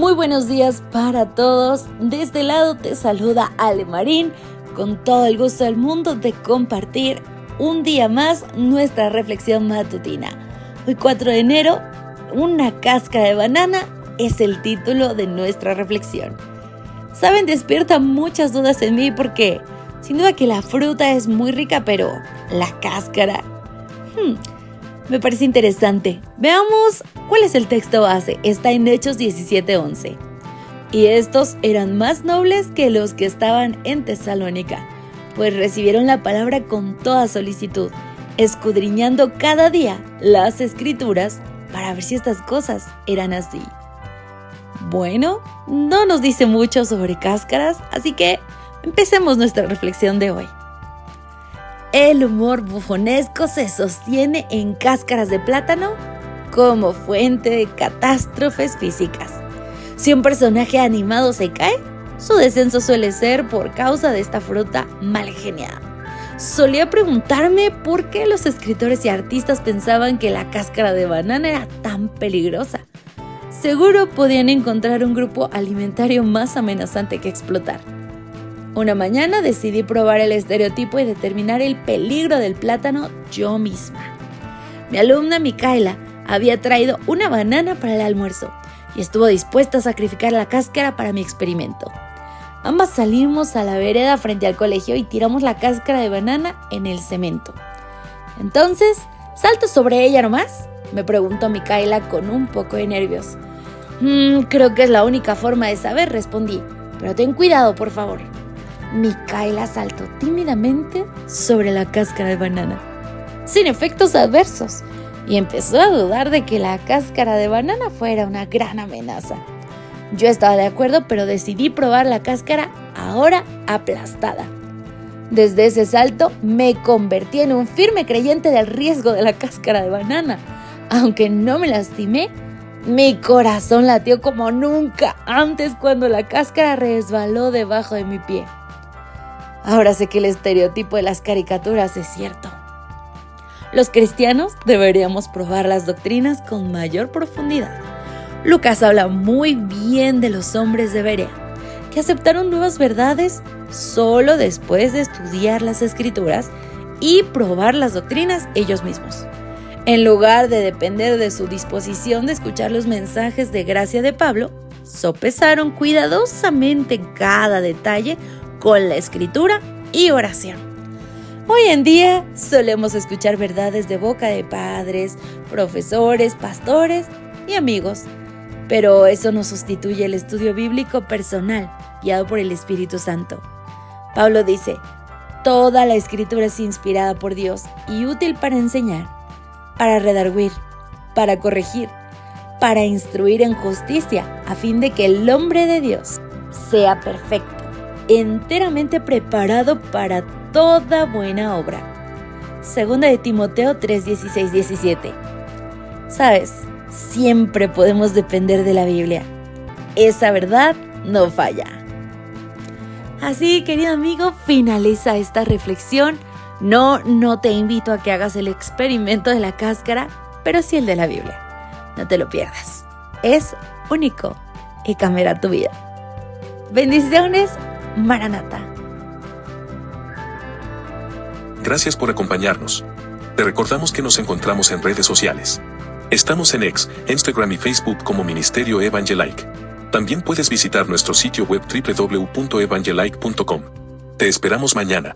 Muy buenos días para todos. De este lado te saluda Ale Marín con todo el gusto del mundo de compartir un día más nuestra reflexión matutina. Hoy 4 de enero, una cáscara de banana es el título de nuestra reflexión. Saben, despierta muchas dudas en mí porque sin duda que la fruta es muy rica, pero la cáscara... Hmm, me parece interesante. Veamos cuál es el texto base. Está en Hechos 17:11. Y estos eran más nobles que los que estaban en Tesalónica, pues recibieron la palabra con toda solicitud, escudriñando cada día las escrituras para ver si estas cosas eran así. Bueno, no nos dice mucho sobre cáscaras, así que empecemos nuestra reflexión de hoy. El humor bufonesco se sostiene en cáscaras de plátano como fuente de catástrofes físicas. Si un personaje animado se cae, su descenso suele ser por causa de esta fruta mal geniada. Solía preguntarme por qué los escritores y artistas pensaban que la cáscara de banana era tan peligrosa. Seguro podían encontrar un grupo alimentario más amenazante que explotar. Una mañana decidí probar el estereotipo y determinar el peligro del plátano yo misma. Mi alumna Micaela había traído una banana para el almuerzo y estuvo dispuesta a sacrificar la cáscara para mi experimento. Ambas salimos a la vereda frente al colegio y tiramos la cáscara de banana en el cemento. Entonces, ¿salto sobre ella nomás? Me preguntó Micaela con un poco de nervios. Mm, creo que es la única forma de saber, respondí. Pero ten cuidado, por favor. Micaela saltó tímidamente sobre la cáscara de banana, sin efectos adversos, y empezó a dudar de que la cáscara de banana fuera una gran amenaza. Yo estaba de acuerdo, pero decidí probar la cáscara ahora aplastada. Desde ese salto me convertí en un firme creyente del riesgo de la cáscara de banana. Aunque no me lastimé, mi corazón latió como nunca antes cuando la cáscara resbaló debajo de mi pie. Ahora sé que el estereotipo de las caricaturas es cierto. Los cristianos deberíamos probar las doctrinas con mayor profundidad. Lucas habla muy bien de los hombres de Berea, que aceptaron nuevas verdades solo después de estudiar las escrituras y probar las doctrinas ellos mismos. En lugar de depender de su disposición de escuchar los mensajes de gracia de Pablo, sopesaron cuidadosamente cada detalle con la escritura y oración. Hoy en día solemos escuchar verdades de boca de padres, profesores, pastores y amigos, pero eso no sustituye el estudio bíblico personal guiado por el Espíritu Santo. Pablo dice, toda la escritura es inspirada por Dios y útil para enseñar, para redarguir, para corregir, para instruir en justicia, a fin de que el hombre de Dios sea perfecto enteramente preparado para toda buena obra. Segunda de Timoteo 3, 16, 17. Sabes, siempre podemos depender de la Biblia. Esa verdad no falla. Así, querido amigo, finaliza esta reflexión. No, no te invito a que hagas el experimento de la cáscara, pero sí el de la Biblia. No te lo pierdas. Es único y cambiará tu vida. Bendiciones Maranata. Gracias por acompañarnos. Te recordamos que nos encontramos en redes sociales. Estamos en X, Instagram y Facebook como Ministerio Evangelike. También puedes visitar nuestro sitio web www.evangelike.com. Te esperamos mañana.